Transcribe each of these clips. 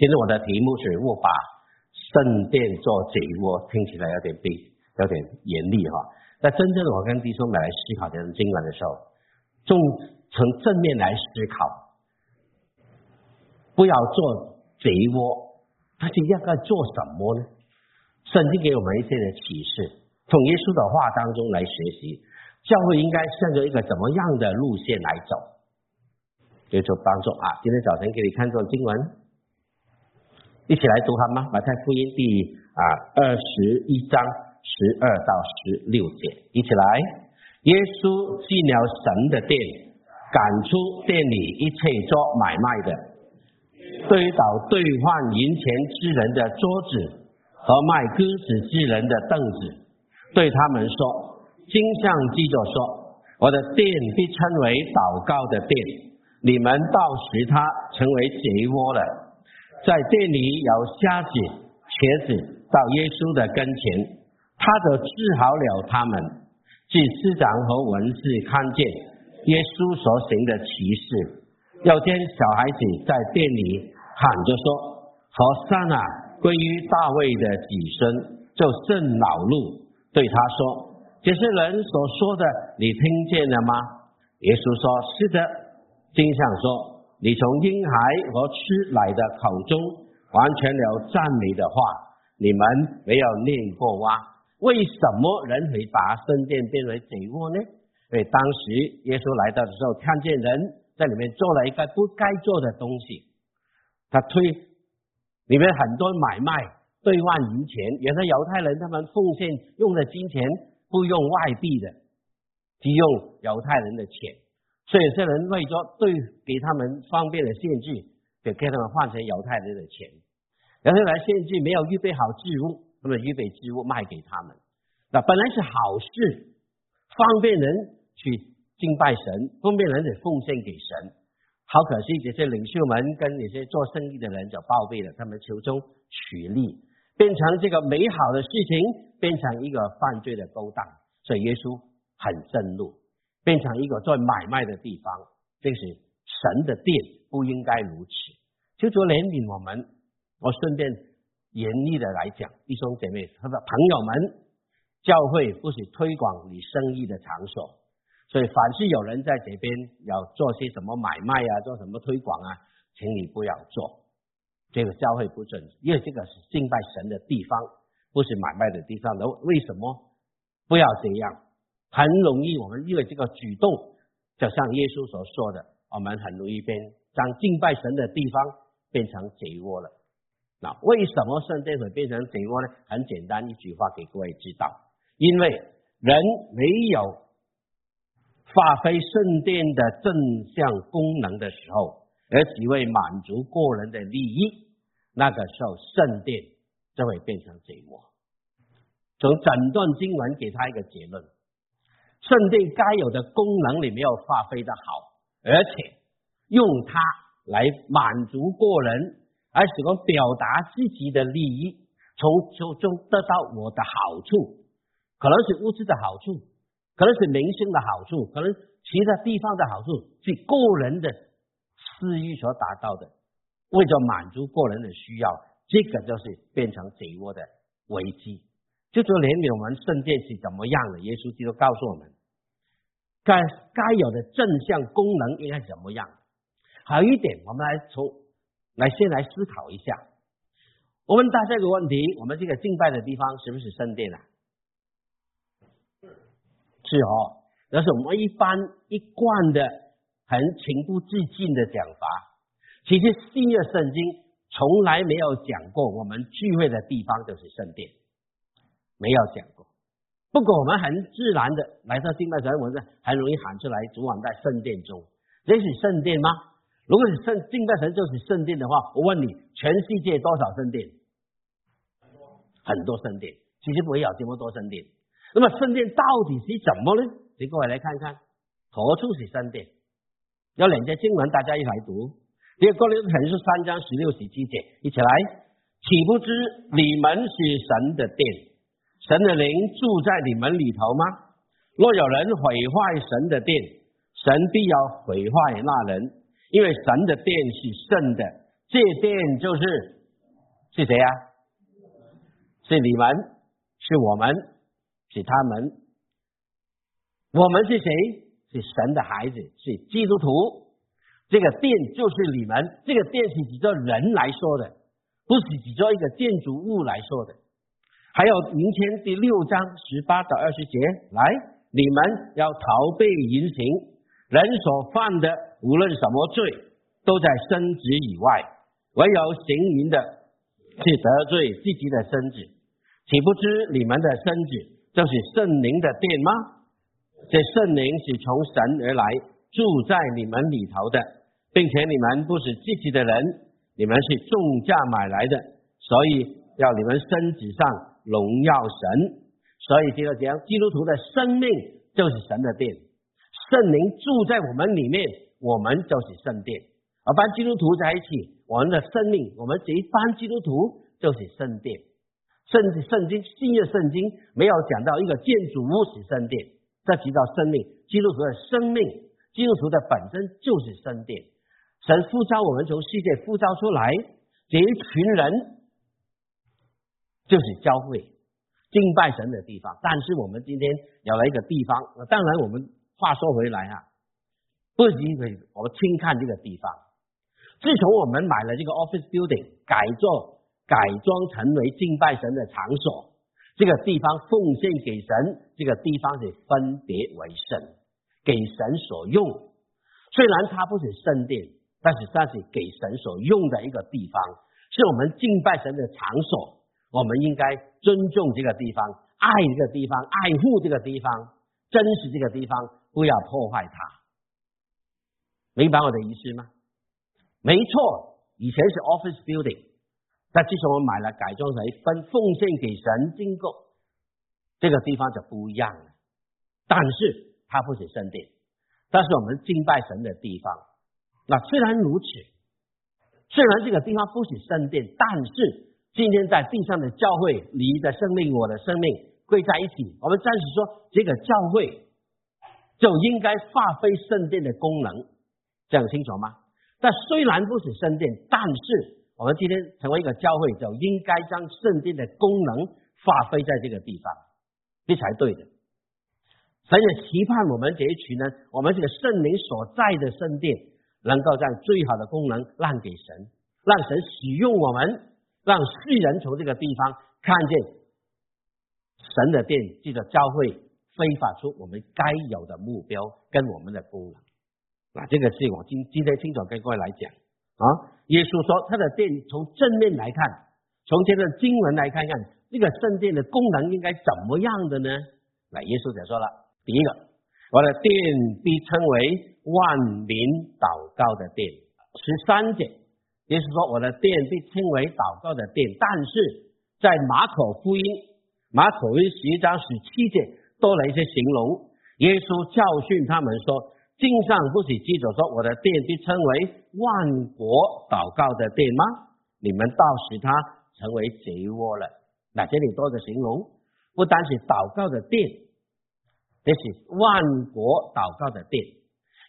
今天我的题目是“我把圣殿做贼窝”，听起来有点悲，有点严厉哈。但真正我跟弟兄们来思考这段经文的时候，从从正面来思考，不要做贼窝，他是应该做什么呢？圣经给我们一些的启示，从耶稣的话当中来学习，教会应该向着一个怎么样的路线来走？就说帮助啊！今天早晨给你看这经文。一起来读好吗？马太福音第啊二十一章十二到十六节，一起来。耶稣进了神的殿，赶出店里一切做买卖的，推倒兑换银钱之人的桌子和卖鸽子之人的凳子，对他们说：“经上记着说，我的殿被称为祷告的殿，你们倒使它成为贼窝了。”在店里有瞎子、瘸子到耶稣的跟前，他就治好了他们。祭司长和文士看见耶稣所行的奇事，要见小孩子在店里喊着说：“和善啊，归于大卫的子孙。”就甚恼怒，对他说：“这些人所说的，你听见了吗？”耶稣说：“是的。”经上说。你从婴孩和吃奶的口中完全了赞美的话，你们没有念过哇？为什么人会把圣殿变为贼窝呢？因为当时耶稣来到的时候，看见人在里面做了一个不该做的东西，他推里面很多买卖兑换银钱，原来犹太人他们奉献用的金钱不用外币的，只用犹太人的钱。所以有些人为着对给他们方便的限制，就给他们换成犹太人的钱，然后来限制没有预备好置物，那么预备置物卖给他们。那本来是好事，方便人去敬拜神，方便人去奉献给神。好可惜，这些领袖们跟那些做生意的人就包庇了，他们求中取利，变成这个美好的事情变成一个犯罪的勾当。所以耶稣很愤怒。变成一个做买卖的地方，这是神的殿，不应该如此。求主怜悯我们。我顺便严厉的来讲，弟兄姐妹和朋友们，教会不是推广你生意的场所，所以凡是有人在这边要做些什么买卖啊，做什么推广啊，请你不要做。这个教会不准，因为这个是敬拜神的地方，不是买卖的地方。那为什么不要这样？很容易，我们因为这个举动，就像耶稣所说的，我们很容易变将敬拜神的地方变成贼窝了。那为什么圣殿会变成贼窝呢？很简单，一句话给各位知道：因为人没有发挥圣殿的正向功能的时候，而只为满足个人的利益，那个时候圣殿就会变成贼窝。从整段经文给他一个结论。圣殿该有的功能你没有发挥的好，而且用它来满足个人，而喜欢表达自己的利益，从从中得到我的好处，可能是物质的好处，可能是民生的好处，可能其他地方的好处，是个人的私欲所达到的，为了满足个人的需要，这个就是变成贼窝的危机。就说怜悯我们圣殿是怎么样的？耶稣基督告诉我们，该该有的正向功能应该怎么样？还有一点，我们来从来先来思考一下。我们大家一个问题：我们这个敬拜的地方是不是圣殿啊？是哦。那是我们一般一贯的很情不自禁的讲法。其实新约圣经从来没有讲过，我们聚会的地方就是圣殿。没有讲过，不过我们很自然的来到敬拜神，我们很容易喊出来：主晚在圣殿中，这是圣殿吗？如果是圣敬拜神就是圣殿的话，我问你，全世界多少圣殿？很多圣殿，其实不会有这么多圣殿。那么圣殿到底是怎么呢？请各位来看看，何处是圣殿？有两节经文，大家一起来读。第二个呢，可能是三章十六、十七节，一起来。岂不知你们是神的殿？神的灵住在你们里头吗？若有人毁坏神的殿，神必要毁坏那人，因为神的殿是圣的，这殿就是是谁呀？是你们，是我们，是他们。我们是谁？是神的孩子，是基督徒。这个殿就是你们，这个殿是指着人来说的，不是指着一个建筑物来说的。还有明天第六章十八到二十节，来，你们要逃避淫行，人所犯的无论什么罪，都在身子以外，唯有行淫的，是得罪自己的身子。岂不知你们的身子就是圣灵的殿吗？这圣灵是从神而来，住在你们里头的，并且你们不是自己的人，你们是重价买来的，所以要你们身子上。荣耀神，所以接着讲，基督徒的生命就是神的殿，圣灵住在我们里面，我们就是圣殿。而班基督徒在一起，我们的生命，我们这一班基督徒就是圣殿。甚至圣经新约圣经没有讲到一个建筑物是圣殿，这提到生命，基督徒的生命，基督徒的本身就是圣殿。神呼召我们从世界呼召出来，这一群人。就是教会敬拜神的地方，但是我们今天有了一个地方，当然我们话说回来啊，不是因为我们轻看这个地方。自从我们买了这个 office building，改造改装成为敬拜神的场所，这个地方奉献给神，这个地方是分别为圣，给神所用。虽然它不是圣殿，但是它是给神所用的一个地方，是我们敬拜神的场所。我们应该尊重这个地方，爱这个地方，爱护这个地方，珍惜这个地方，不要破坏它。明白我的意思吗？没错，以前是 office building，但自从我买了改装成分奉献给神经过，这个地方就不一样了。但是它不是圣殿，但是我们敬拜神的地方。那虽然如此，虽然这个地方不是圣殿，但是。今天在地上的教会，你的生命，我的生命归在一起。我们暂时说，这个教会就应该发挥圣殿的功能，这样清楚吗？但虽然不是圣殿，但是我们今天成为一个教会，就应该将圣殿的功能发挥在这个地方，这才对的。神也期盼我们这一群呢，我们这个圣灵所在的圣殿，能够将最好的功能让给神，让神使用我们。让世人从这个地方看见神的殿，记得教会非法出我们该有的目标跟我们的功能。那这个是我今今天清楚跟各位来讲啊。耶稣说他的殿从正面来看，从这个经文来看看，这个圣殿的功能应该怎么样的呢？那耶稣就说了，第一个，我的殿被称为万民祷告的殿，十三节。也是说，我的殿被称为祷告的殿，但是在马可福音马可福音十一章十七节多了一些形容。耶稣教训他们说：“经上不是记着说，我的殿被称为万国祷告的殿吗？你们倒使它成为贼窝了。”那这里多的形容，不单是祷告的殿，这是万国祷告的殿。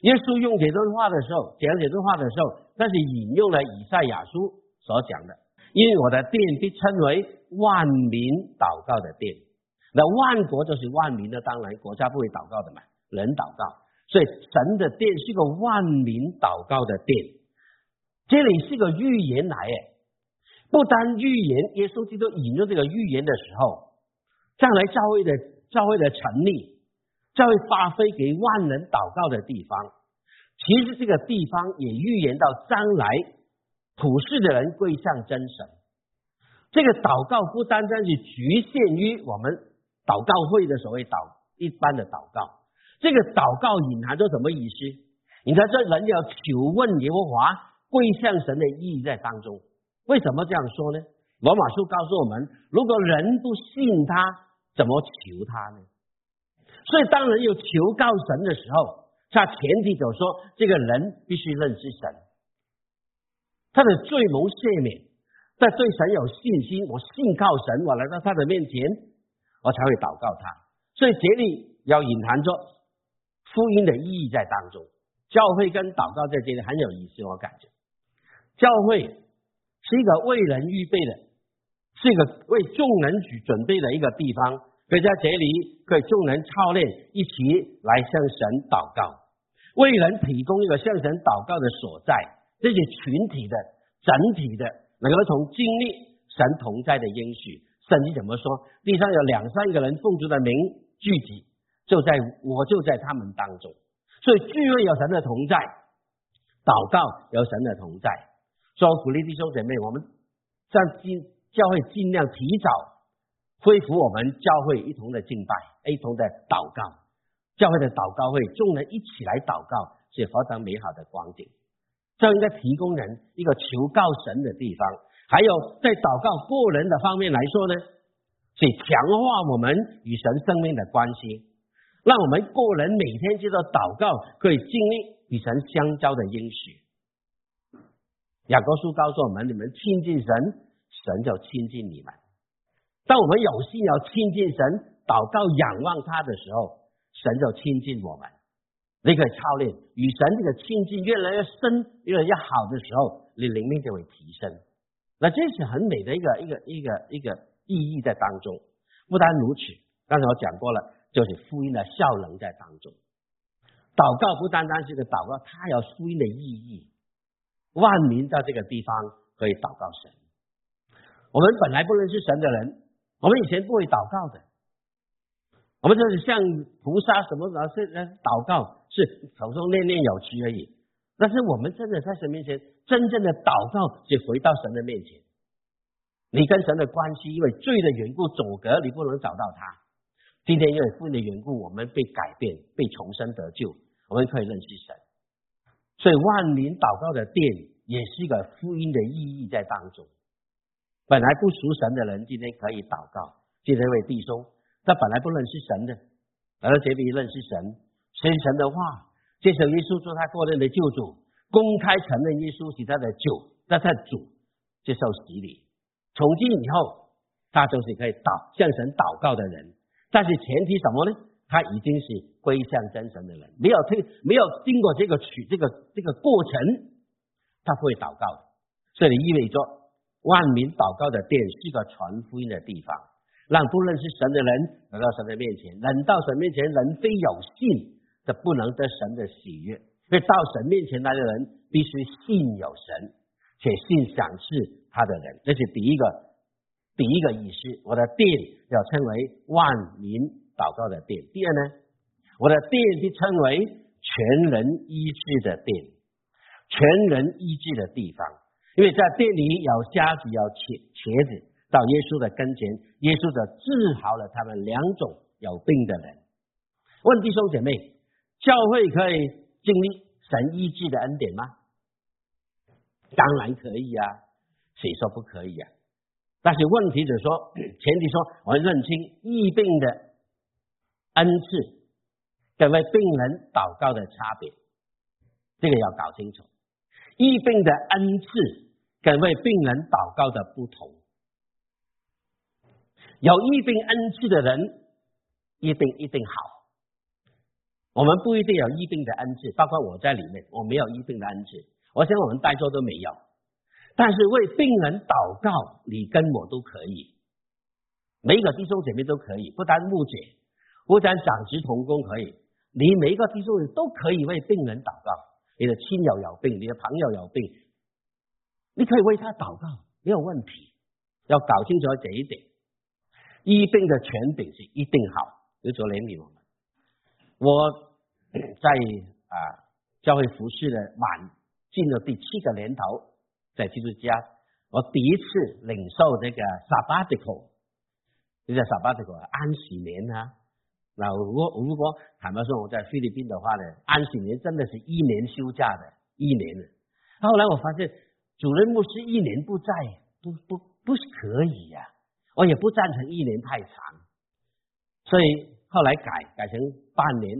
耶稣用这段话的时候，讲这段话的时候。那是引用了以赛亚书所讲的，因为我的殿被称为万民祷告的殿，那万国就是万民的，当然国家不会祷告的嘛，人祷告，所以神的殿是个万民祷告的殿。这里是个预言来诶，不单预言，耶稣基督引用这个预言的时候，将来教会的教会的成立，教会发挥给万人祷告的地方。其实这个地方也预言到将来普世的人归向真神。这个祷告不单单是局限于我们祷告会的所谓祷一般的祷告，这个祷告隐含着什么意思？你看，这人要求问耶和华归向神的意义在当中。为什么这样说呢？罗马书告诉我们，如果人不信他，怎么求他呢？所以当人有求告神的时候。他前提就说，这个人必须认识神，他的罪蒙赦免，在对神有信心。我信靠神，我来到他的面前，我才会祷告他。所以，这里要隐含着福音的意义在当中。教会跟祷告在这里很有意思，我感觉教会是一个为人预备的，是一个为众人去准备的一个地方。可以在这里，可以众人操练，一起来向神祷告，为人提供一个向神祷告的所在。这些群体的、整体的，能够从经历神同在的应许。圣经怎么说？地上有两三个人奉主的名聚集，就在我就在他们当中。所以聚会有神的同在，祷告有神的同在。所以鼓励弟兄姐妹，我们在今教会尽量提早恢复我们教会一同的敬拜，一同的祷告。教会的祷告会，众人一起来祷告，是何等美好的光景！这应该提供人一个求告神的地方。还有在祷告个人的方面来说呢，是强化我们与神生命的关系，让我们个人每天接着祷告，可以经历与神相交的应许。雅各书告诉我们：你们亲近神，神就亲近你们。当我们有心要亲近神、祷告、仰望他的时候，神就亲近我们。你可以操练与神这个亲近越来越深、越来越好的时候，你灵命就会提升。那这是很美的一个一个一个一个意义在当中。不单如此，刚才我讲过了，就是福音的效能在当中。祷告不单单是个祷告，它有福音的意义。万民在这个地方可以祷告神。我们本来不认识神的人，我们以前不会祷告的。我们就是像菩萨什么老是祷告，是口中念念有词而已。但是我们真的在神面前，真正的祷告，是回到神的面前。你跟神的关系，因为罪的缘故阻隔，你不能找到他。今天因为父的缘故，我们被改变，被重生得救，我们可以认识神。所以万灵祷告的殿也是一个福音的意义在当中。本来不属神的人，今天可以祷告。今天一位弟兄，他本来不认识神的，来到这里认识神，听神的话，接受耶稣做他个人的救主，公开承认耶稣是他的主，他的主，接受洗礼。从今以后，他就是可以祷向神祷告的人。但是前提什么呢？他已经是归向真神的人，没有推，没有经过这个取这个这个过程，他不会祷告的。这里意味着万民祷告的殿是个传福音的地方，让不认识神的人来到神的面前。人到神面前，人非有信，这不能得神的喜悦。所以到神面前来的人，必须信有神，且信赏赐他的人。这是第一个第一个意思。我的殿要称为万民。祷告的殿，第二呢，我的殿被称为全人医治的殿，全人医治的地方，因为在店里有瞎子，有瘸瘸子，到耶稣的跟前，耶稣就治好了他们两种有病的人。问弟兄姐妹，教会可以经历神医治的恩典吗？当然可以啊，谁说不可以啊？但是问题是说，前提说我们认清疫病的。恩赐跟为病人祷告的差别，这个要搞清楚。医病的恩赐跟为病人祷告的不同。有医病恩赐的人，一定一定好。我们不一定有医病的恩赐，包括我在里面，我没有医病的恩赐。我想我们在座都没有。但是为病人祷告，你跟我都可以，每一个弟兄姐妹都可以，不单牧者。不单长职同工可以，你每一个弟兄都可以为病人祷告。你的亲友有病，你的朋友有病，你可以为他祷告，没有问题。要搞清楚这一点，医病的权柄是一定好。有昨天你们，我 在啊教会服侍的满进了第七个年头，在基督家，我第一次领受这个 sabbatical，这叫 sabbatical 安息年啊。那如果如果坦白说我在菲律宾的话呢，安息年真的是一年休假的，一年的。后来我发现主任牧师一年不在，不不不可以呀，我也不赞成一年太长，所以后来改改成半年，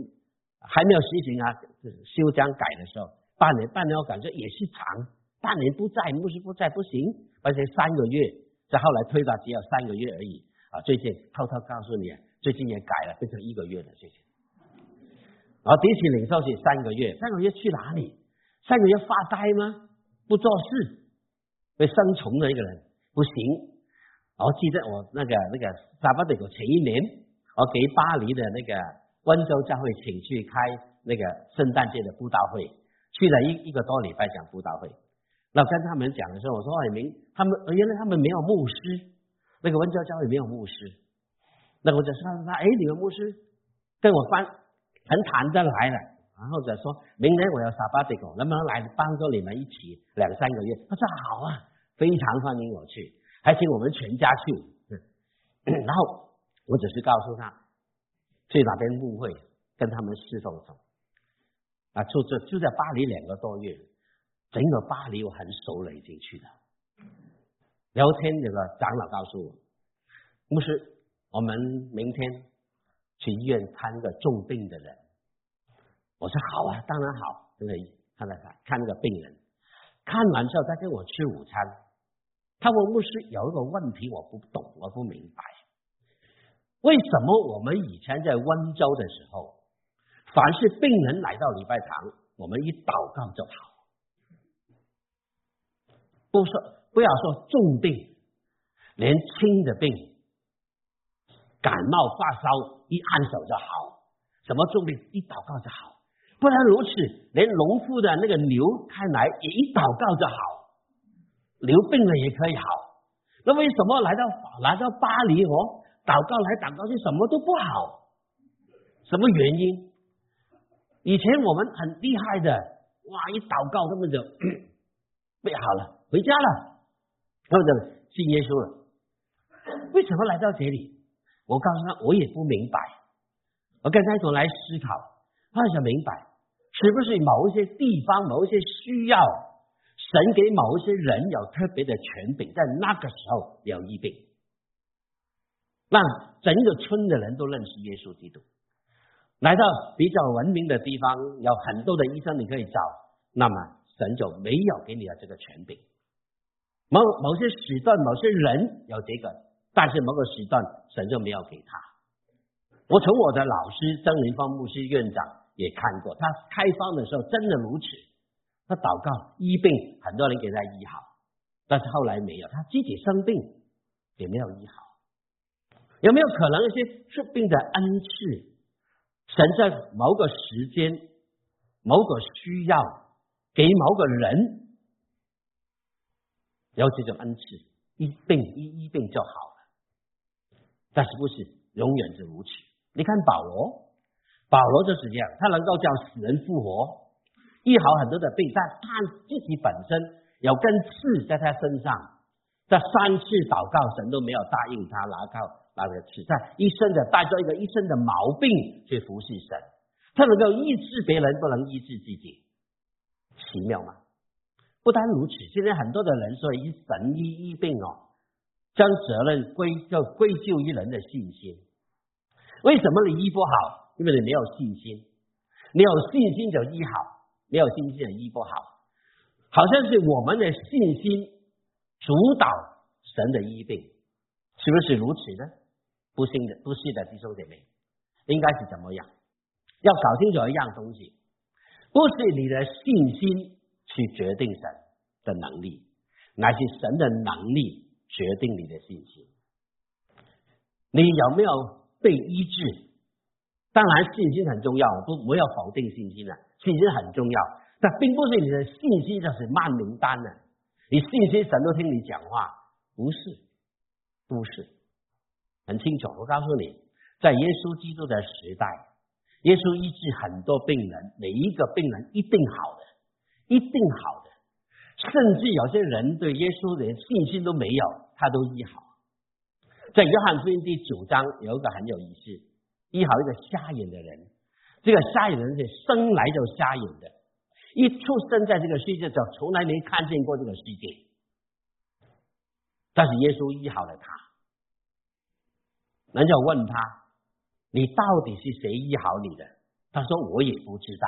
还没有实行啊，休章改的时候，半年半年我感觉也是长，半年不在牧师不在不行，而且三个月，再后来推到只有三个月而已啊。最近偷偷告诉你。最近也改了，变成一个月了。最近，然后第一期领受是三个月，三个月去哪里？三个月发呆吗？不做事？会生虫的一个人，不行。我记得我那个那个沙巴的前一年，我给巴黎的那个温州教会请去开那个圣诞节的布道会，去了一一个多礼拜讲布道会。那跟他们讲的时候，我说：“哎明，他们原来他们没有牧师，那个温州教会没有牧师。”那我就说他：“哎，你们牧师跟我翻很坦的来了。”然后就说明年我要沙巴的狗，能不能来帮助你们一起两三个月？他说好啊，非常欢迎我去，还请我们全家去。然后我只是告诉他去哪边误会，跟他们侍奉走。啊，就就就在巴黎两个多月，整个巴黎我很熟了，已经去了。聊天那个长老告诉我，牧师，我们明天去医院看个重病的人。我说好啊，当然好，对不对？看看看，看那个病人，看完之后再跟我吃午餐。他问牧师有一个问题，我不懂，我不明白，为什么我们以前在温州的时候，凡是病人来到礼拜堂，我们一祷告就好，不说不要说重病，连轻的病，感冒发烧一按手就好，什么重病一祷告就好。不然如此，连农夫的那个牛看来也一祷告就好，牛病了也可以好。那为什么来到来到巴黎哦，祷告来祷告去什么都不好？什么原因？以前我们很厉害的，哇！一祷告根本就 备好了，回家了，或者信耶稣了。为什么来到这里？我告诉他，我也不明白。我跟他一同来思考，他想明白。是不是某一些地方、某一些需要，神给某一些人有特别的权柄，在那个时候有医病，让整个村的人都认识耶稣基督。来到比较文明的地方，有很多的医生你可以找，那么神就没有给你的这个权柄。某某些时段、某些人有这个，但是某个时段神就没有给他。我从我的老师曾林芳牧师院长。也看过，他开方的时候真的如此。他祷告医病，很多人给他医好，但是后来没有，他自己生病也没有医好。有没有可能一些治病的恩赐，神在某个时间、某个需要给某个人有这种恩赐，一病医医病就好？但是不是永远是如此？你看保罗。保罗就是这样，他能够叫死人复活，医好很多的病，但他自己本身有根刺在他身上，他三次祷告神都没有答应他拿到那个刺，在一生的带着一个一生的毛病去服侍神，他能够医治别人，不能医治自己，奇妙吗？不单如此，现在很多的人说以神医医病哦，将责任归就归咎于人的信心，为什么你医不好？因为你没有信心，你有信心就医好，没有信心就医不好。好像是我们的信心主导神的医病，是不是如此呢？不信的，不是的，弟兄姐妹，应该是怎么样？要搞清楚一样东西，不是你的信心去决定神的能力，乃是神的能力决定你的信心。你有没有被医治？当然，信心很重要，不不要否定信心了。信心很重要，但并不是你的信心就是万灵丹的。你信心神都听你讲话，不是，不是，很清楚。我告诉你，在耶稣基督的时代，耶稣医治很多病人，每一个病人一定好的，一定好的。甚至有些人对耶稣连信心都没有，他都医好。在约翰福音第九章有一个很有意思。医好一个瞎眼的人，这个瞎眼的人是生来就瞎眼的，一出生在这个世界就从来没看见过这个世界。但是耶稣医好了他，人就问他：“你到底是谁医好你的？”他说：“我也不知道。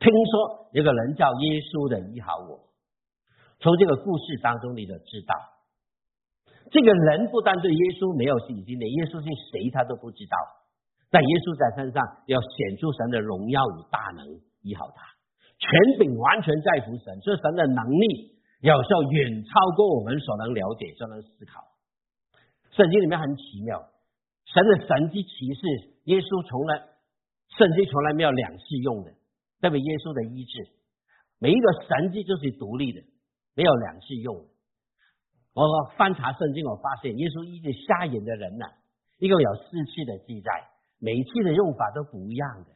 听说有个人叫耶稣的医好我。”从这个故事当中，你就知道，这个人不但对耶稣没有信心，连耶稣是谁他都不知道。但耶稣在身上要显出神的荣耀与大能，医好他，权柄完全在乎神，所以神的能力有时候远超过我们所能了解、所能思考。圣经里面很奇妙，神的神迹启示，耶稣从来圣经从来没有两次用的，代表耶稣的医治，每一个神迹就是独立的，没有两次用。我翻查圣经，我发现耶稣医治瞎眼的人呢，一共有四次的记载，每一次的用法都不一样的。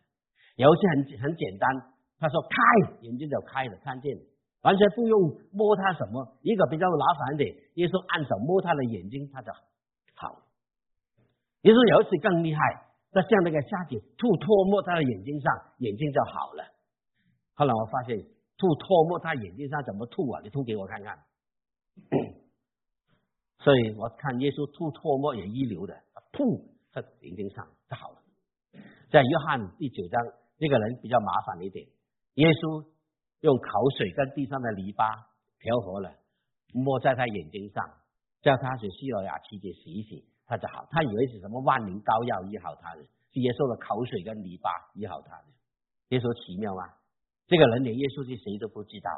有一次很很简单，他说开眼睛就开了，看见。完全不用摸他什么，一个比较麻烦的，耶稣按手摸他的眼睛，他就好。耶稣有一次更厉害，他像那个瞎子吐唾沫他的眼睛上，眼睛就好了。后来我发现吐唾沫他眼睛上怎么吐啊？你吐给我看看。所以我看耶稣吐唾沫也一流的，吐在眼睛上就好了。在约翰第九章，那个人比较麻烦一点，耶稣。用口水跟地上的泥巴调和了，抹在他眼睛上，叫他去西罗亚奇迹洗一洗，他就好。他以为是什么万灵膏药医好他的，是耶稣的口水跟泥巴医好他的。耶稣奇妙吗？这个人连耶稣是谁都不知道，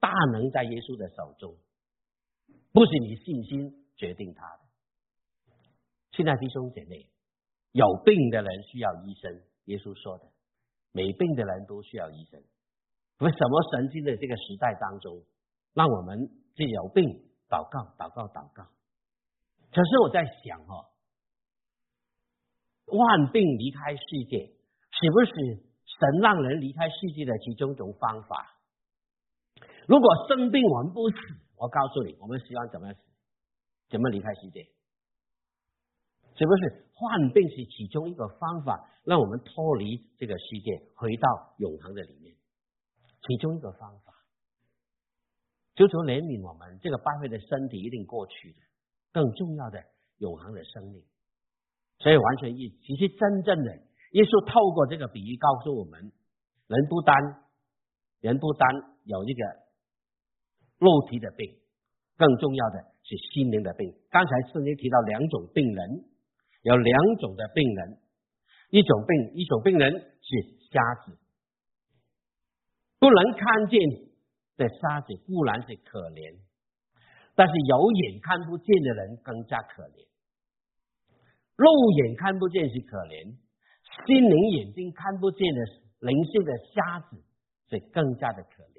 大能在耶稣的手中，不是你信心决定他的。现在弟兄姐妹，有病的人需要医生，耶稣说的，没病的人都需要医生。为什么神经的这个时代当中，让我们这有病祷告祷告祷告？可是我在想哦，万病离开世界，是不是神让人离开世界的其中一种方法？如果生病我们不死，我告诉你，我们希望怎么死？怎么离开世界？是不是患病是其中一个方法，让我们脱离这个世界，回到永恒的里面？其中一个方法，求求怜悯我们这个败坏的身体一定过去的，更重要的永恒的生命。所以完全意，其实真正的耶稣透过这个比喻告诉我们：人不单人不单有一个肉体的病，更重要的是心灵的病。刚才圣经提到两种病人，有两种的病人，一种病一种病人是瞎子。不能看见的瞎子固然是可怜，但是有眼看不见的人更加可怜。肉眼看不见是可怜，心灵眼睛看不见的灵性的瞎子是更加的可怜，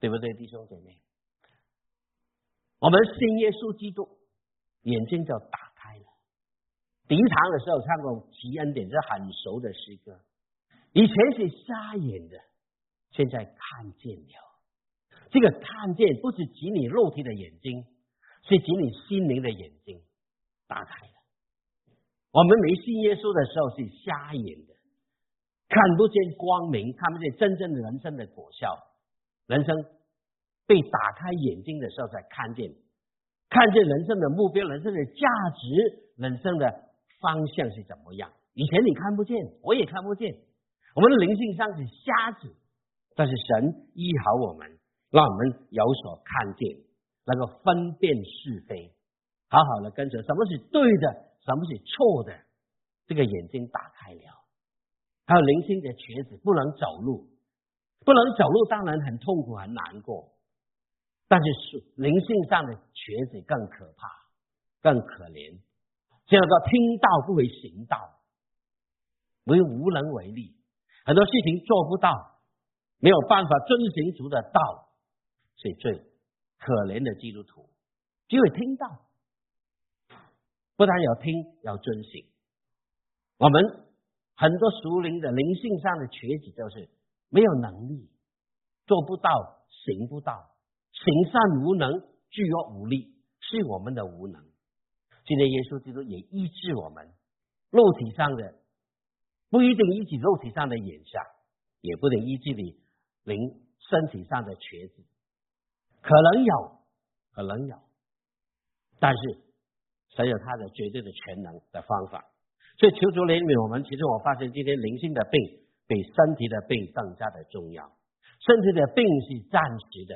对不对，弟兄姐妹？我们信耶稣基督，眼睛就打开了。第一堂的时候唱过《奇恩典》，是很熟的诗歌。以前是瞎眼的。现在看见了，这个看见不是指你肉体的眼睛，是指你心灵的眼睛打开了。我们没信耶稣的时候是瞎眼的，看不见光明，看不见真正人生的果效。人生被打开眼睛的时候，才看见，看见人生的目标、人生的价值、人生的方向是怎么样。以前你看不见，我也看不见，我们的灵性上是瞎子。但是神医好我们，让我们有所看见，能够分辨是非，好好的跟着什么是对的，什么是错的，这个眼睛打开了。还有灵性的瘸子不能走路，不能走路当然很痛苦很难过，但是灵性上的瘸子更可怕，更可怜。这个听到不为行道，为无能为力，很多事情做不到。没有办法遵循主的道，是最可怜的基督徒。只会听到，不但要听，要遵循。我们很多属灵的灵性上的瘸子，就是没有能力，做不到，行不到，行善无能，具有无力，是我们的无能。今天耶稣基督也医治我们肉体上的，不一定医治肉体上的眼瞎，也不能医治你。灵身体上的瘸子，可能有，可能有，但是神有他的绝对的全能的方法，所以求主怜悯我们。其实我发现今天灵性的病比身体的病更加的重要。身体的病是暂时的，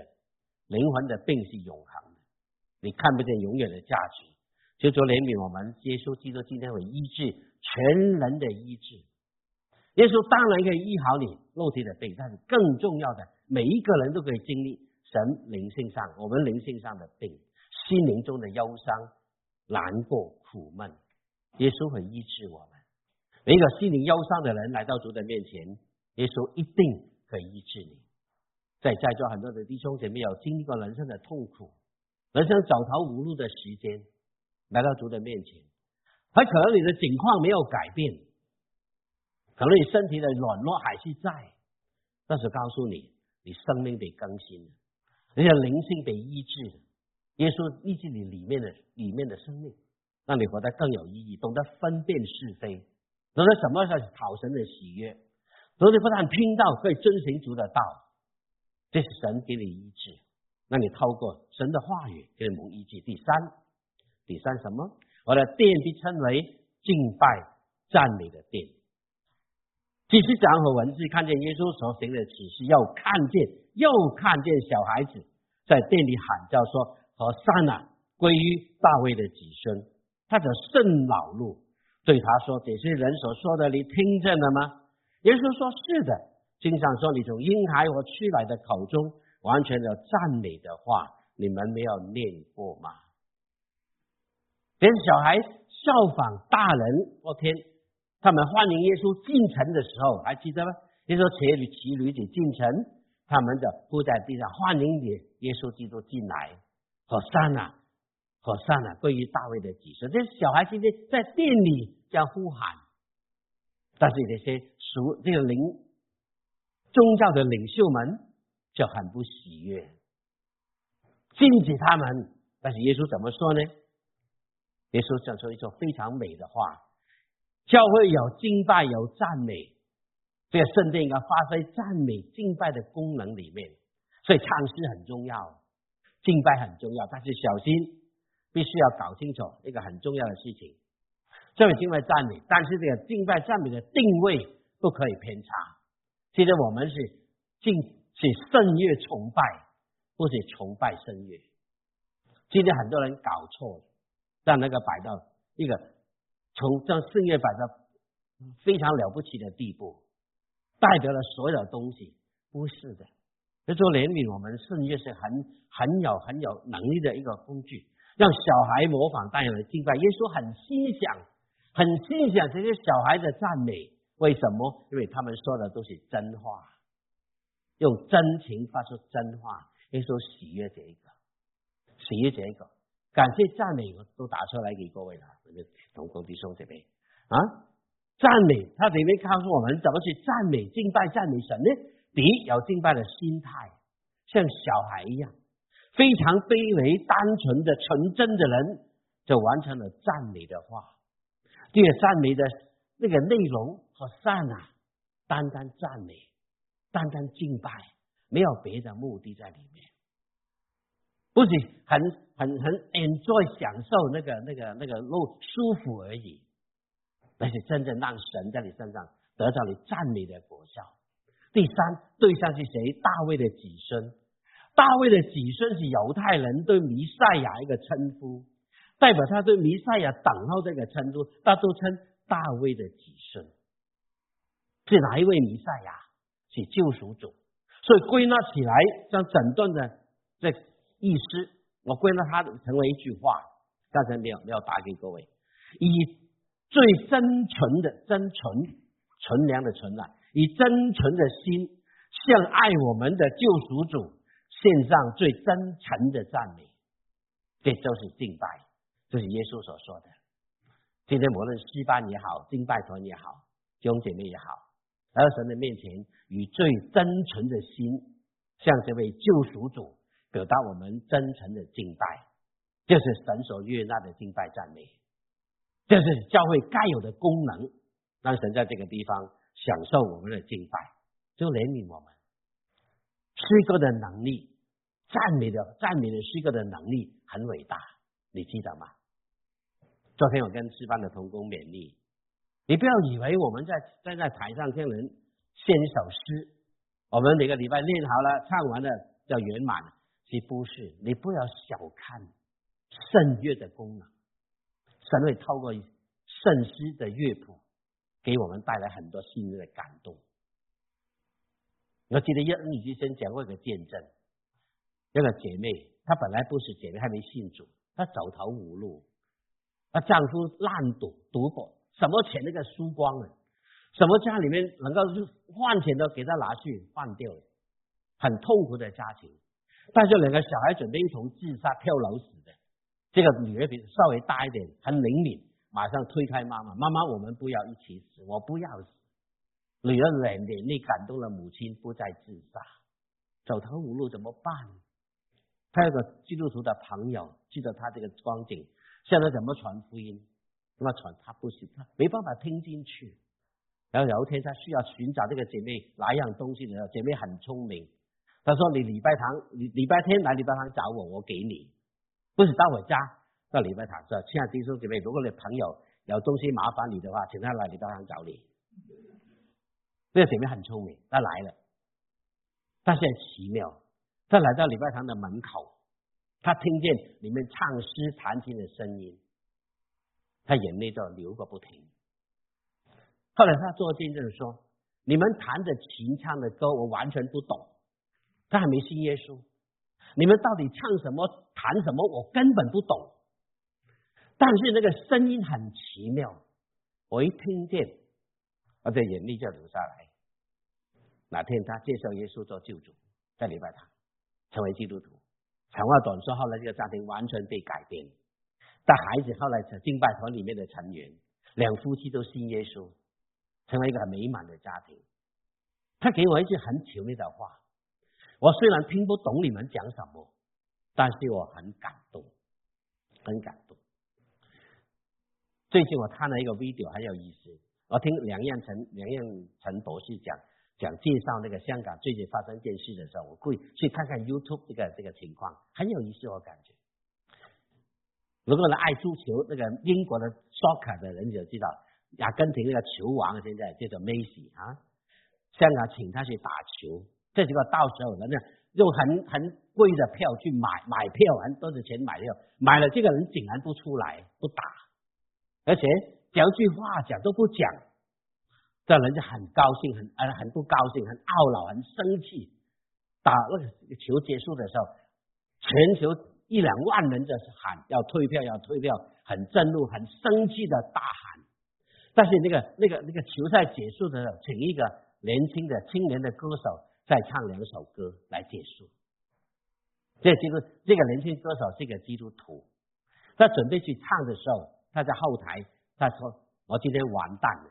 灵魂的病是永恒的。你看不见永远的价值。求主怜悯我们，耶稣基督今天会医治全人的医治。耶稣当然可以医好你肉体的病，但是更重要的，每一个人都可以经历神灵性上，我们灵性上的病，心灵中的忧伤、难过、苦闷，耶稣会医治我们。每一个心灵忧伤的人来到主的面前，耶稣一定可以医治你。在在座很多的弟兄姐妹有经历过人生的痛苦，人生走投无路的时间，来到主的面前，很可能你的境况没有改变，可能你身体的软弱还是在，但是告诉你，你生命被更新了。你的灵性被医治，耶稣医治你里面的里面的生命，让你活得更有意义，懂得分辨是非，懂得什么是讨神的喜悦，懂得不但听到可以遵循主的道，这是神给你医治，那你透过神的话语给你蒙医治。第三，第三什么？我的殿被称为敬拜赞美的殿。祭司长和文字看见耶稣所行的指示，又看见。又看见小孩子在店里喊叫说：“和善啊，归于大卫的子孙。”他的圣老路，对他说：“这些人所说的，你听见了吗？”耶稣说：“是的。”经常说你从婴孩和出来的口中完全的赞美的话，你们没有念过吗？连小孩效仿大人，我天，他们欢迎耶稣进城的时候，还记得吗？耶稣骑驴骑驴子进城。他们的铺在地上，欢迎你，耶稣基督进来，和善啊，和善啊，归于大卫的子孙。这小孩今天在店里这样呼喊，但是这些属这个领宗教的领袖们就很不喜悦，禁止他们。但是耶稣怎么说呢？耶稣讲出一句非常美的话：教会有敬拜，有赞美。这个圣殿应该发挥赞美敬拜的功能里面，所以唱诗很重要，敬拜很重要，但是小心，必须要搞清楚一个很重要的事情，这个敬拜赞美，但是这个敬拜赞美的定位不可以偏差。其实我们是敬是圣乐崇拜，不是崇拜圣乐。今天很多人搞错了，让那个摆到一个从将圣乐摆到非常了不起的地步。代表了所有的东西，不是的。就说怜悯我们圣乐是很很有很有能力的一个工具，让小孩模仿大人的敬拜。耶稣很欣赏，很欣赏这些小孩的赞美。为什么？因为他们说的都是真话，用真情发出真话。耶稣喜悦这一个，喜悦这一个，感谢赞美我都打出来给各位了，我们同工弟兄这边啊。赞美，他里面告诉我们怎么去赞美、敬拜、赞美神呢？第一，有敬拜的心态，像小孩一样，非常卑微、单纯的、纯真的人，就完成了赞美的话。这个，赞美的那个内容和善啊，单单赞美，单单敬拜，没有别的目的在里面，不是很很很 enjoy 享受那个那个那个路舒服而已。那是真正让神在你身上得到你赞美的果效。第三，对象是谁？大卫的子孙。大卫的子孙是犹太人对弥赛亚一个称呼，代表他对弥赛亚等候这个称呼，他都称大卫的子孙。是哪一位弥赛亚？是救赎主。所以归纳起来，将整段的这意思，我归纳它成为一句话。刚才没有没有打给各位，以。最真诚的真纯纯良的纯啊，以真诚的心向爱我们的救赎主献上最真诚的赞美，这就是敬拜，这是耶稣所说的。今天无论西班也好，敬拜团也好，弟兄姐妹也好，来到神的面前，以最真诚的心向这位救赎主表达我们真诚的敬拜，就是神所悦纳的敬拜赞美。这是教会该有的功能，让神在这个地方享受我们的敬拜，就怜悯我们。诗歌的能力，赞美的赞美的诗歌的能力很伟大，你记得吗？昨天我跟吃饭的同工勉励，你不要以为我们在站在台上听人献一首诗，我们每个礼拜练好了唱完了叫圆满，其不是。你不要小看圣乐的功能。神会透过圣诗的乐谱，给我们带来很多心灵的感动。我记得叶恩女先讲过一个见证，那个姐妹，她本来不是姐妹，还没信主，她走投无路，她丈夫烂赌赌博，什么钱都给输光了，什么家里面能够换钱都给他拿去换掉了，很痛苦的家庭。但是两个小孩准备一同自杀跳楼死的，这个女儿比稍微大一点，很灵敏，马上推开妈妈，妈妈我们不要一起死，我不要死。女儿脸脸泪感动了母亲，不再自杀，走投无路怎么办？他有个基督徒的朋友，记得他这个光景，现在怎么传福音？怎么传？他不行，他没办法听进去。然后有一天，他需要寻找这个姐妹拿样东西的时候，姐妹很聪明，他说：“你礼拜堂，礼礼拜天来礼拜堂找我，我给你，不是到我家到礼拜堂。说，亲爱的弟兄姐妹，如果你朋友有东西麻烦你的话，请他来礼拜堂找你。这个姐妹很聪明，她来了，但是很奇妙。”他来到礼拜堂的门口，他听见里面唱诗弹琴的声音，他眼泪就流个不停。后来他做见证说：“你们弹着琴唱的歌，我完全不懂。他还没信耶稣，你们到底唱什么、弹什么，我根本不懂。但是那个声音很奇妙，我一听见，我的眼泪就流下来。哪天他介绍耶稣做救主，在礼拜堂。”成为基督徒，长话短说，后来这个家庭完全被改变。但孩子后来成敬拜团里面的成员，两夫妻都信耶稣，成为一个很美满的家庭。他给我一句很巧妙的话，我虽然听不懂你们讲什么，但是我很感动，很感动。最近我看了一个 video 很有意思，我听梁彦成梁彦成博士讲。讲介绍那个香港最近发生一件事的时候，我会去看看 YouTube 这个这个情况，很有意思，我感觉。如果呢爱足球，那个英国的 soccer 的人就知道，阿根廷那个球王现在叫做梅西啊，香港请他去打球，这几个到时候人家用很很贵的票去买买票，很多的钱买票，买了这个人竟然不出来不打，而且讲句话讲都不讲。这人家很高兴，很呃很不高兴，很懊恼，很生气。打那个球结束的时候，全球一两万人在喊要退票，要退票，很震怒，很生气的大喊。但是那个那个那个球赛结束的时候，请一个年轻的青年的歌手再唱两首歌来结束。这基督这个年轻歌手是个基督徒，他准备去唱的时候，他在后台他说：“我今天完蛋了。”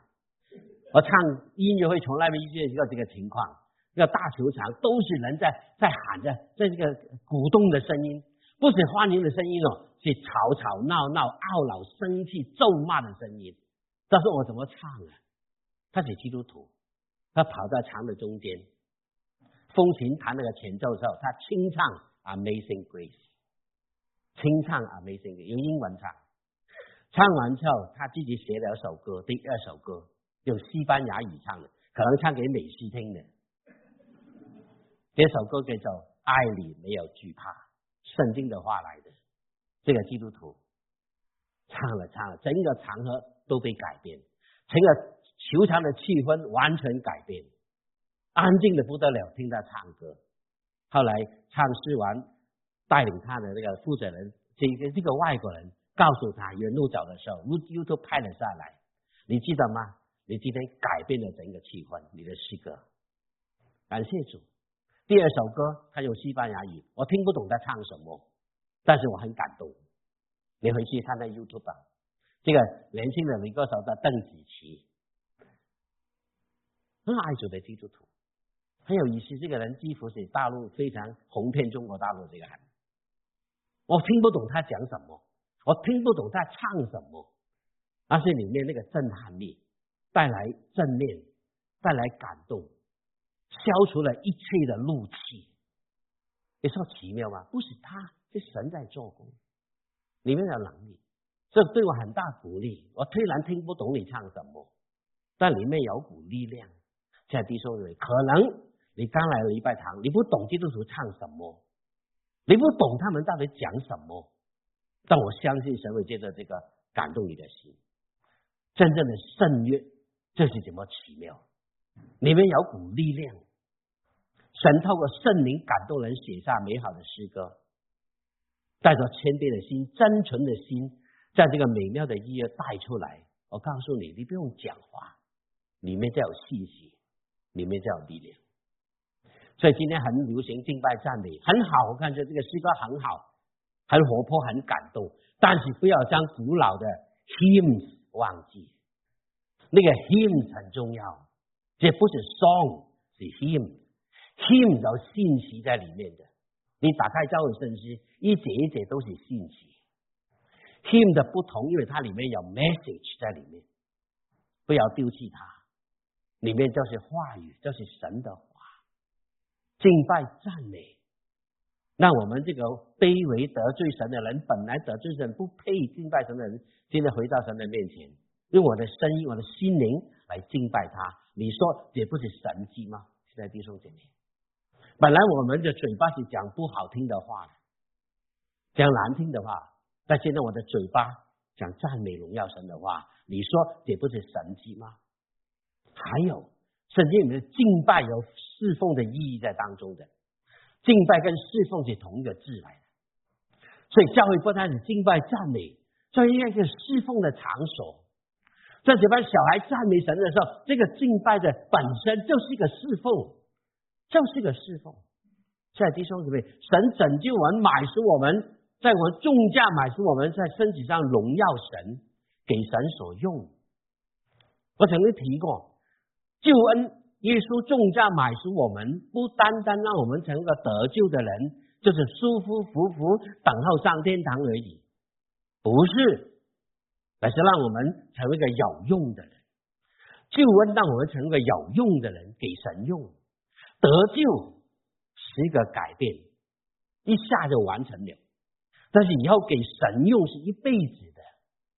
我唱音乐会从来没遇见过这个情况，这个大球场都是人在在喊着，在这个鼓动的声音，不是欢迎的声音哦，是吵吵闹闹、懊恼、生气、咒骂的声音。他说我怎么唱啊？他是基督徒，他跑到场的中间，风琴弹那个前奏的时候，他清唱《Amazing Grace》，清唱《Amazing Grace》，用英文唱。唱完之后，他自己写了首歌，第二首歌。用西班牙语唱的，可能唱给美西听的。这首歌叫做《爱里没有惧怕》，圣经的话来的。这个基督徒唱了唱了，整个场合都被改变，整个球场的气氛完全改变，安静的不得了，听他唱歌。后来唱诗完，带领他的那个负责人，这个这个外国人告诉他，原路走的时候，YouTube 拍了下来，你记得吗？你今天改变了整个气氛，你的诗歌，感谢主。第二首歌它有西班牙语，我听不懂他唱什么，但是我很感动。你回去看看 YouTube，这个年轻的女歌手叫邓紫棋，很爱主的基督徒，很有意思。这个人几乎是大陆非常红遍中国大陆这个人，我听不懂他讲什么，我听不懂他唱什么，但是里面那个震撼力。带来正面，带来感动，消除了一切的怒气。你说奇妙吗？不是他，是神在做工，里面的能力，这对我很大鼓励。我虽然听不懂你唱什么，但里面有股力量。在弟兄姊可能你刚来了礼拜堂，你不懂基督徒唱什么，你不懂他们到底讲什么，但我相信神会借着这个感动你的心，真正的圣约。这是怎么奇妙？里面有股力量，神透过圣灵感动人，写下美好的诗歌，带着谦卑的心、真诚的心，在这个美妙的音乐带出来。我告诉你，你不用讲话，里面就有信息，里面就有力量。所以今天很流行敬拜赞美，很好，我看着这个诗歌很好，很活泼，很感动。但是不要将古老的 hymns 忘记，那个 him 很重要，这不是 song，是 him。him 有信息在里面的。你打开教会圣诗，一节一节都是信息。him 的不同，因为它里面有 message 在里面，不要丢弃它，里面就是话语，就是神的话，敬拜赞美。那我们这个卑微得罪神的人，本来得罪神不配敬拜神的人，现在回到神的面前，用我的声音、我的心灵来敬拜他。你说这不是神迹吗？现在弟兄姐妹，本来我们的嘴巴是讲不好听的话，讲难听的话。但现在我的嘴巴讲赞美荣耀神的话，你说这不是神迹吗？还有圣经里面的敬拜有侍奉的意义在当中的，敬拜跟侍奉是同一个字来的，所以教会不单是敬拜赞美，这应该是侍奉的场所。在这帮小孩赞美神的时候，这个敬拜的本身就是一个侍奉，就是一个侍奉。在弟兄姊妹，神拯救我们，买赎我们。在我们重价买赎，我们在身体上荣耀神，给神所用。我曾经提过，救恩耶稣重价买赎我们，不单单让我们成为个得救的人，就是舒舒服服等候上天堂而已，不是，而是让我们成为一个有用的人。救恩让我们成为个有用的人，给神用。得救是一个改变，一下就完成了。但是以后给神用是一辈子的，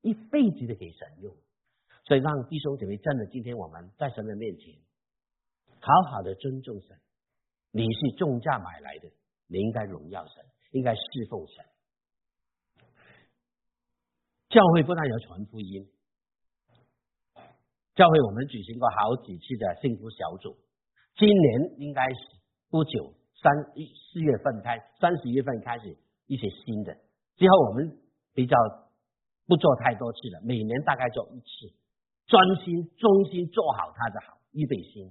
一辈子的给神用，所以让弟兄姐妹真的，今天我们在神的面前，好好的尊重神。你是重价买来的，你应该荣耀神，应该侍奉神。教会不但有传福音，教会我们举行过好几次的幸福小组，今年应该是不久三一四月份开，三十月份开始。一些新的，之后我们比较不做太多次了，每年大概做一次，专心、忠心做好他的好预备心。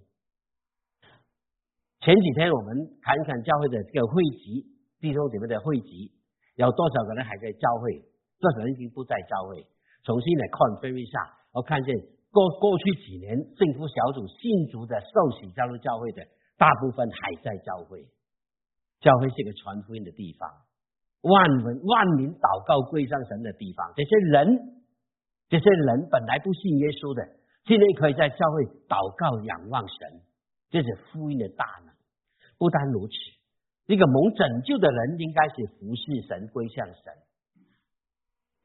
前几天我们看一看教会的这个会集，弟兄姐妹的会集，有多少个人还在教会？多少人已经不在教会？重新来 confirm 一下，我看见过过去几年幸福小组信主的受洗加入教会的，大部分还在教会。教会是一个传福音的地方。万民万民祷告跪上神的地方，这些人，这些人本来不信耶稣的，今天可以在教会祷告仰望神，这是福音的大能。不单如此，一个蒙拯救的人应该是服侍神归向神。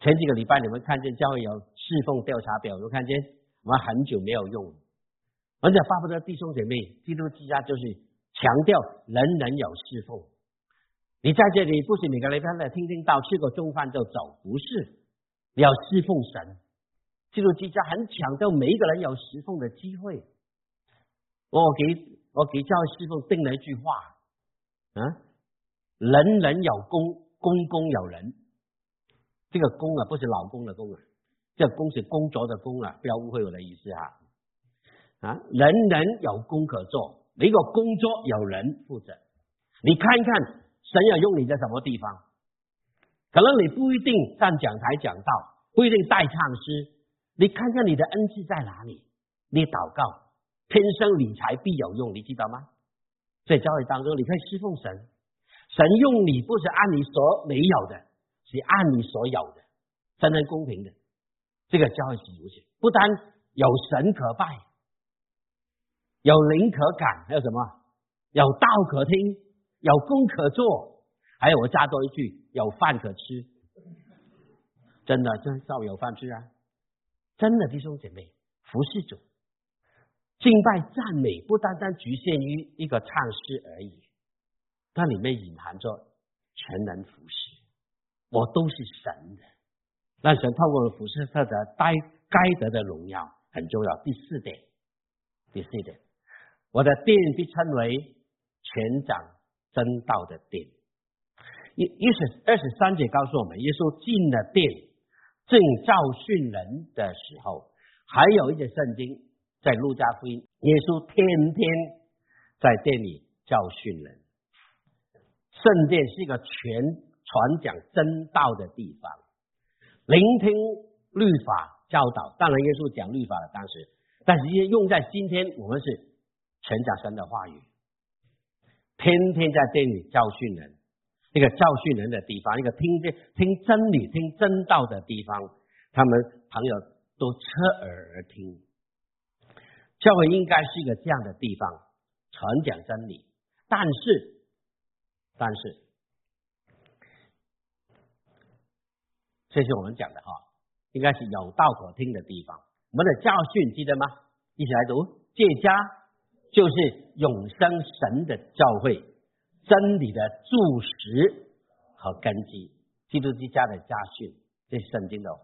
前几个礼拜你们看见教会有侍奉调查表，有看见？我们很久没有用，而且巴不得弟兄姐妹，基督之家就是强调人人有侍奉。你在这里不是每个礼拜来听听到，吃个中饭就走，不是，你要侍奉神。基督之家很强调每一个人有侍奉的机会。我给我给教会侍奉定了一句话，啊，人人有功，公公有人。这个公啊，不是老公的公啊，这个公是工作的工啊，不要误会我的意思啊。啊，人人有工可做，每个工作有人负责。你看一看。神要用你在什么地方？可能你不一定站讲台讲道，不一定带唱诗。你看看你的恩赐在哪里？你祷告，天生理财必有用，你知道吗？在教会当中，你可以侍奉神。神用你不是按你所没有的，是按你所有的，真正公平的。这个教会是如此，不单有神可拜，有灵可感，还有什么？有道可听。有功可做，还有我加多一句，有饭可吃。真的，真照有饭吃啊！真的弟兄姐妹，服侍主、敬拜、赞美，不单单局限于一个唱诗而已，它里面隐含着全能服侍。我都是神的，那神透过服侍他的该该得的荣耀很重要。第四点，第四点，我的殿被称为。全掌真道的殿。一一十二十三节告诉我们，耶稣进了殿，正教训人的时候，还有一节圣经在路加福音，耶稣天天在店里教训人。圣殿是一个全传讲真道的地方，聆听律法教导。当然，耶稣讲律法的当时，但是用在今天，我们是全讲神的话语，天天在这里教训人，一个教训人的地方，一个听见听真理、听真道的地方，他们朋友都侧耳而听。教会应该是一个这样的地方，传讲真理，但是。但是，这是我们讲的哈，应该是有道可听的地方。我们的教训记得吗？一起来读：这家就是永生神的教会，真理的柱石和根基。基督之家的家训，这是圣经的话。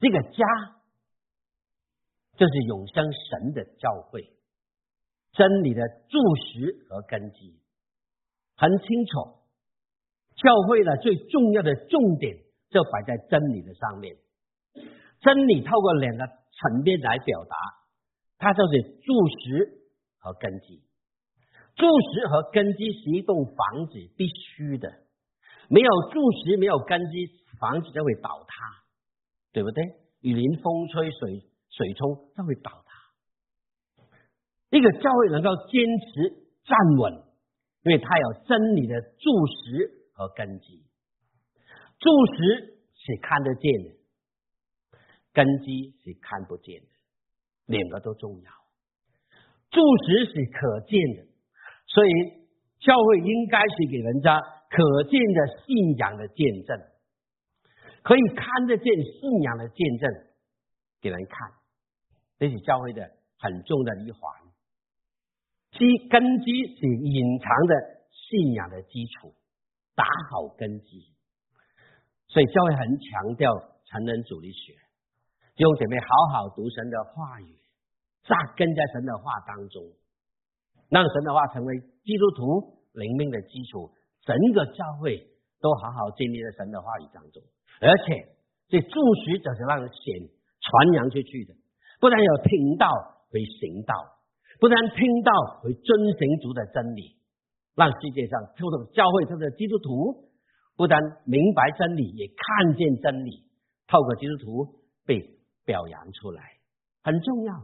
这个家就是永生神的教会，真理的柱石和根基。很清楚，教会呢最重要的重点就摆在真理的上面。真理透过两个层面来表达，它就是柱石和根基。柱石和根基是一栋房子必须的，没有柱石，没有根基，房子就会倒塌，对不对？雨淋、风吹、水水冲，它会倒塌。一个教会能够坚持站稳。因为它有真理的柱石和根基，柱石是看得见的，根基是看不见的，两个都重要。柱石是可见的，所以教会应该是给人家可见的信仰的见证，可以看得见信仰的见证给人看，这是教会的很重要的一环。基根基是隐藏的信仰的基础，打好根基，所以教会很强调成人主义学，弟兄姐妹好好读神的话语，扎根在神的话当中，让神的话成为基督徒灵命的基础，整个教会都好好建立在神的话语当中，而且这助学者是让人显传扬出去的，不但有听到，会行道。不但听到会遵行主的真理，让世界上透过教会中的基督徒不但明白真理，也看见真理，透过基督徒被表扬出来，很重要。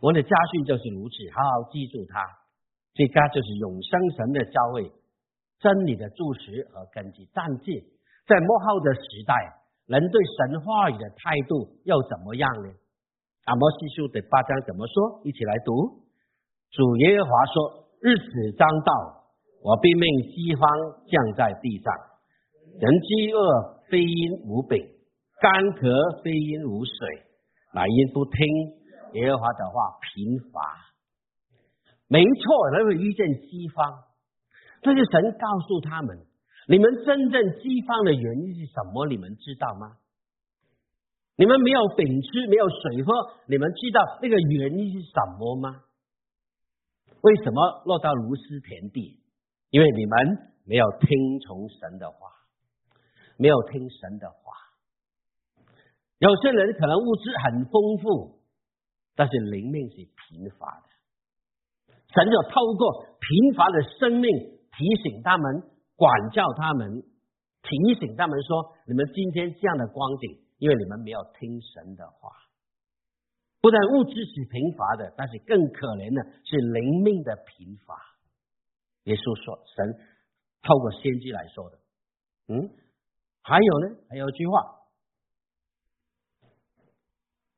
我的家训就是如此，好好记住它。这家就是永生神的教会，真理的注释和根基。但是在末后的时代，人对神话语的态度又怎么样呢？阿摩西书的八章怎么说？一起来读。主耶和华说：“日子将到，我必命饥荒降在地上，人饥饿非因无饼，干渴非因无水，乃因不听耶和华的话，贫乏。没错，人会遇见饥荒，这是神告诉他们：你们真正饥荒的原因是什么？你们知道吗？”你们没有饼吃，没有水喝，你们知道那个原因是什么吗？为什么落到如斯田地？因为你们没有听从神的话，没有听神的话。有些人可能物质很丰富，但是灵命是贫乏的。神就透过贫乏的生命提醒他们，管教他们，提醒他们说：你们今天这样的光景。因为你们没有听神的话，不但物质是贫乏的，但是更可怜的是灵命的贫乏。耶稣说，神透过先知来说的。嗯，还有呢，还有一句话，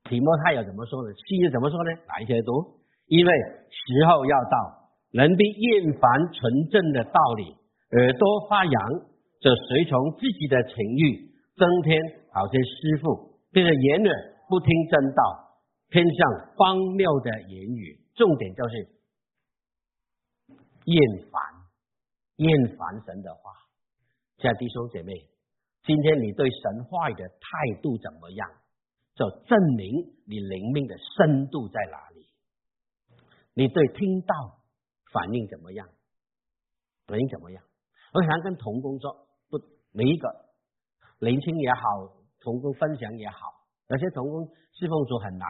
提摩太有怎么说呢？七月怎么说呢？来一起读。因为时候要到，人必厌烦纯正的道理，耳朵发痒，就随从自己的情欲，增添。好些师傅变成言耳不听真道，偏向荒谬的言语。重点就是厌烦，厌烦神的话。亲爱的弟兄姐妹，今天你对神话的态度怎么样？就证明你灵命的深度在哪里。你对听到反应怎么样？反应怎么样？我想跟童工作，不每一个年轻也好，童工分享也好，有些童工侍奉主很难、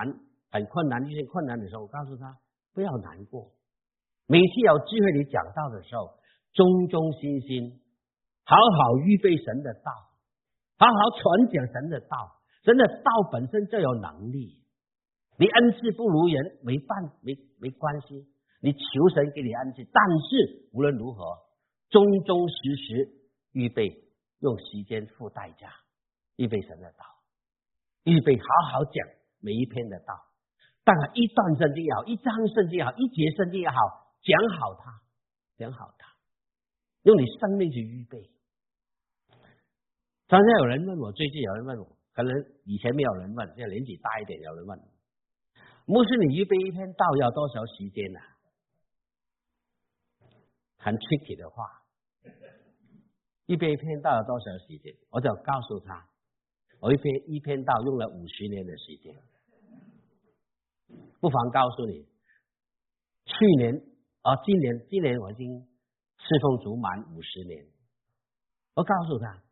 很困难，遇见困难的时候，我告诉他不要难过。每次有机会你讲道的时候，忠忠心心，好好预备神的道，好好传讲神的道。神的道本身就有能力，你恩赐不如人，没办没没关系，你求神给你恩赐，但是无论如何。忠忠实实预备，用时间付代价，预备神的道，预备好好讲每一篇的道。当然，一段圣经也好，一章圣经也好，一节圣经也好，讲好它，讲好它，用你生命去预备。刚才有人问我，最近有人问我，可能以前没有人问，现在年纪大一点有人问，牧师，你预备一篇道要多少时间呢？很 tricky 的话。一篇一篇道要多少时间？我就告诉他，我一篇一篇道用了五十年的时间。不妨告诉你，去年啊，今年今年我已经侍奉足满五十年。我告诉他，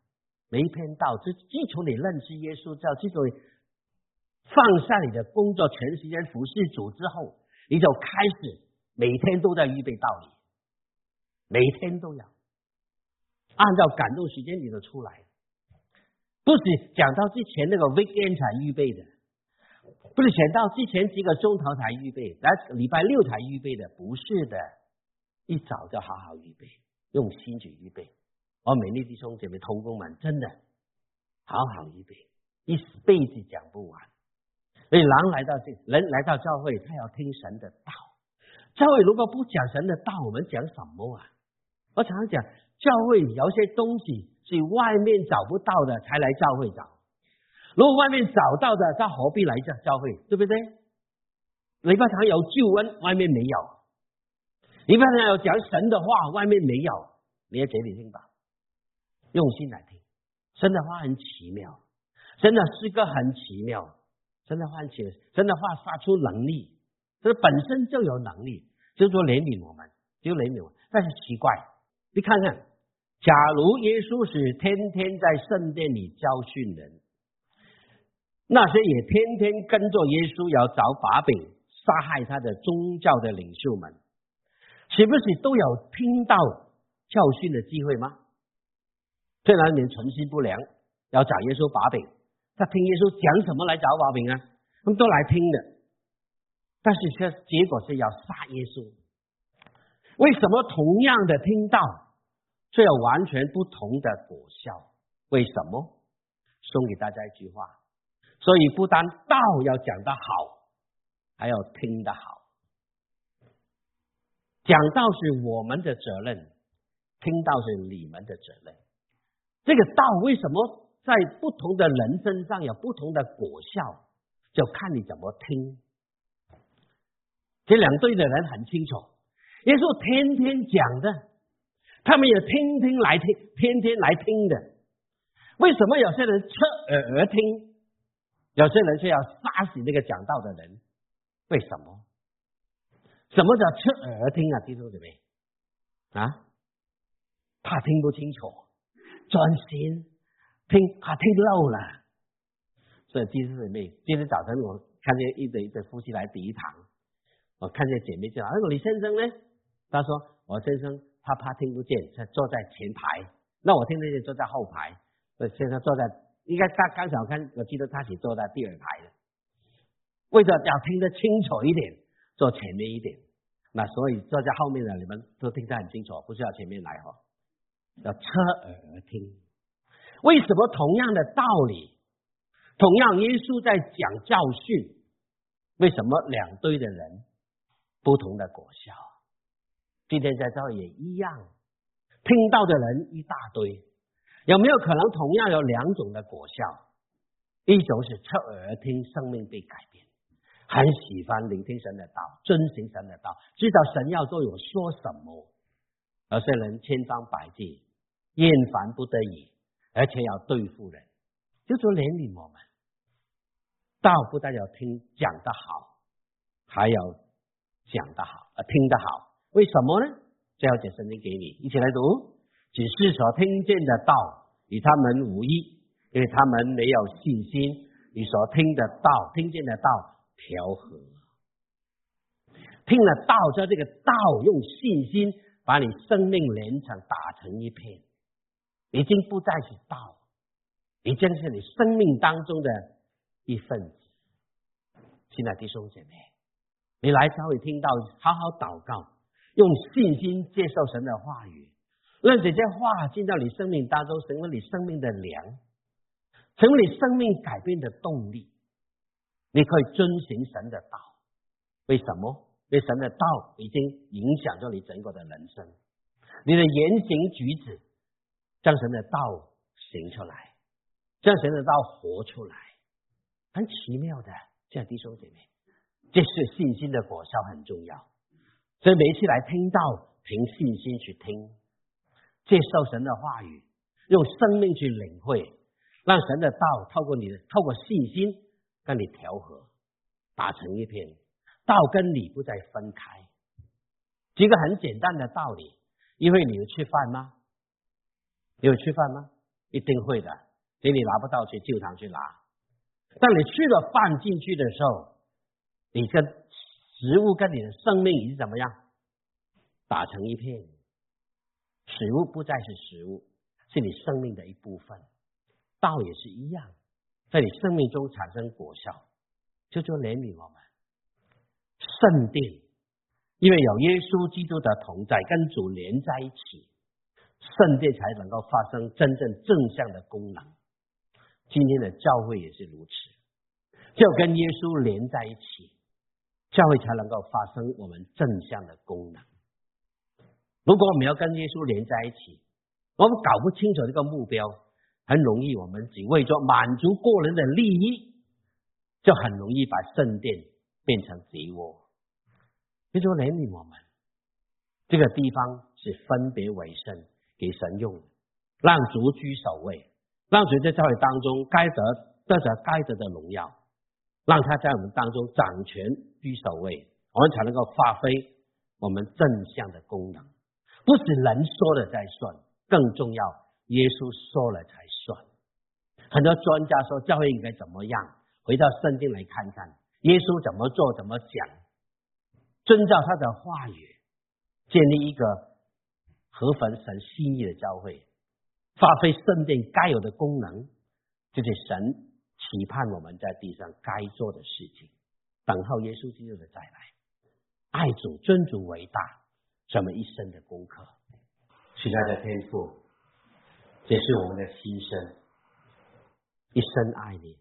每一篇道，自自从你认识耶稣教，自从放下你的工作，全时间服侍主之后，你就开始每天都在预备道理，每天都要。按照感动时间你都出来，不是讲到之前那个 weekend 才预备的，不是讲到之前几个钟头才预备，来礼拜六才预备的，不是的，一早就好好预备，用心去预备。我美丽弟兄姐妹、同工们，真的好好预备，一辈子讲不完。所以狼来到这，人来到教会，他要听神的道。教会如果不讲神的道，我们讲什么啊？我常常讲。教会有些东西是外面找不到的，才来教会找。如果外面找到的，他何必来这教会？对不对？礼拜堂有救恩，外面没有；礼拜堂有讲神的话，外面没有。你要嘴里听吧，用心来听。神的话很奇妙，真的诗歌很奇妙，神的话很奇妙，神的话发出能力，这本身就有能力，就说怜悯我们，就怜悯我们。但是奇怪，你看看。假如耶稣是天天在圣殿里教训人，那些也天天跟着耶稣要找把柄杀害他的宗教的领袖们，岂不是都有听到教训的机会吗？虽然你存心不良，要找耶稣把柄，他听耶稣讲什么来找把柄啊？他们都来听的，但是却结果是要杀耶稣。为什么同样的听到？却有完全不同的果效，为什么？送给大家一句话：所以不单道要讲得好，还要听得好。讲道是我们的责任，听道是你们的责任。这个道为什么在不同的人身上有不同的果效？就看你怎么听。这两队的人很清楚，耶稣天天讲的。他们也天天来听，天天来听的。为什么有些人侧耳而听，有些人却要杀死那个讲道的人？为什么？什么叫侧耳听啊？弟兄姊妹啊，怕听不清楚，专心听，怕听漏了。所以弟兄姊妹，今天早晨我看见一对一对夫妻来第一堂，我看见姐妹就哎，李先生呢？他说我先生。他怕听不见，他坐在前排。那我听得见，坐在后排。呃，现在坐在应该刚刚小看，我记得他是坐在第二排的。为了要听得清楚一点，坐前面一点。那所以坐在后面的你们都听得很清楚，不需要前面来哈。要侧耳听。为什么同样的道理，同样耶稣在讲教训，为什么两堆的人不同的果效？今天在这也一样，听到的人一大堆，有没有可能同样有两种的果效？一种是侧耳听，生命被改变，很喜欢聆听神的道，遵循神的道，知道神要对我说什么；有些人千方百计，厌烦不得已，而且要对付人，就说怜悯我们。道不但要听讲得好，还要讲得好，呃，听得好。为什么呢？最后解圣经给你，一起来读。只是所听见的道与他们无异，因为他们没有信心。你所听的道、听见的道调和，听了道，叫这个道用信心把你生命连成打成一片，已经不再是道，已经是你生命当中的一份子。亲爱的弟兄姐妹，你来教会听到，好好祷告，用信心接受神的话语。让这些话进到你生命当中，成为你生命的粮，成为你生命改变的动力。你可以遵循神的道，为什么？因为神的道已经影响着你整个的人生，你的言行举止将神的道行出来，将神的道活出来，很奇妙的。这样弟兄姐妹，这是信心的果效，很重要。所以每一次来听到，凭信心去听。接受神的话语，用生命去领会，让神的道透过你的，透过信心跟你调和，打成一片，道跟你不再分开。一个很简单的道理，因为你有吃饭吗？你有吃饭吗？一定会的，所以你拿不到去教堂去拿。当你吃了饭进去的时候，你跟食物跟你的生命已经怎么样？打成一片。食物不再是食物，是你生命的一部分。道也是一样，在你生命中产生果效，就就怜悯我们。圣殿，因为有耶稣基督的同在，跟主连在一起，圣殿才能够发生真正正向的功能。今天的教会也是如此，就跟耶稣连在一起，教会才能够发生我们正向的功能。如果我们要跟耶稣连在一起，我们搞不清楚这个目标，很容易我们只为着满足个人的利益，就很容易把圣殿变成贼窝。耶稣怜悯我们，这个地方是分别为圣给神用，让主居首位，让主在教会当中该得得着该得的荣耀，让他在我们当中掌权居首位，我们才能够发挥我们正向的功能。不是人说了再算，更重要，耶稣说了才算。很多专家说教会应该怎么样，回到圣经来看看，耶稣怎么做怎么讲，遵照他的话语，建立一个合神心意的教会，发挥圣殿该有的功能，这是神期盼我们在地上该做的事情。等候耶稣基督的再来，爱主尊主为大。这么一生的功课，亲爱的天父，这是我们的心声，一生爱你，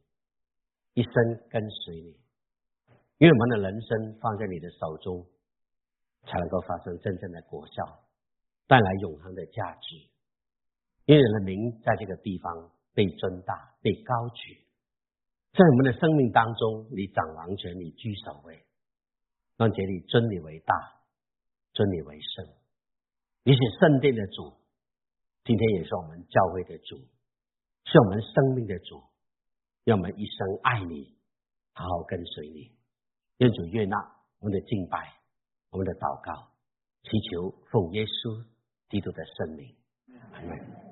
一生跟随你，因为我们的人生放在你的手中，才能够发生真正的果效，带来永恒的价值。因为你的名在这个地方被尊大、被高举，在我们的生命当中，你掌王权，你居首位，让这里尊你为大。尊你为圣，你是圣殿的主，今天也是我们教会的主，是我们生命的主，让我们一生爱你，好好跟随你。愿主悦纳我们的敬拜，我们的祷告，祈求奉耶稣基督的圣名，阿门。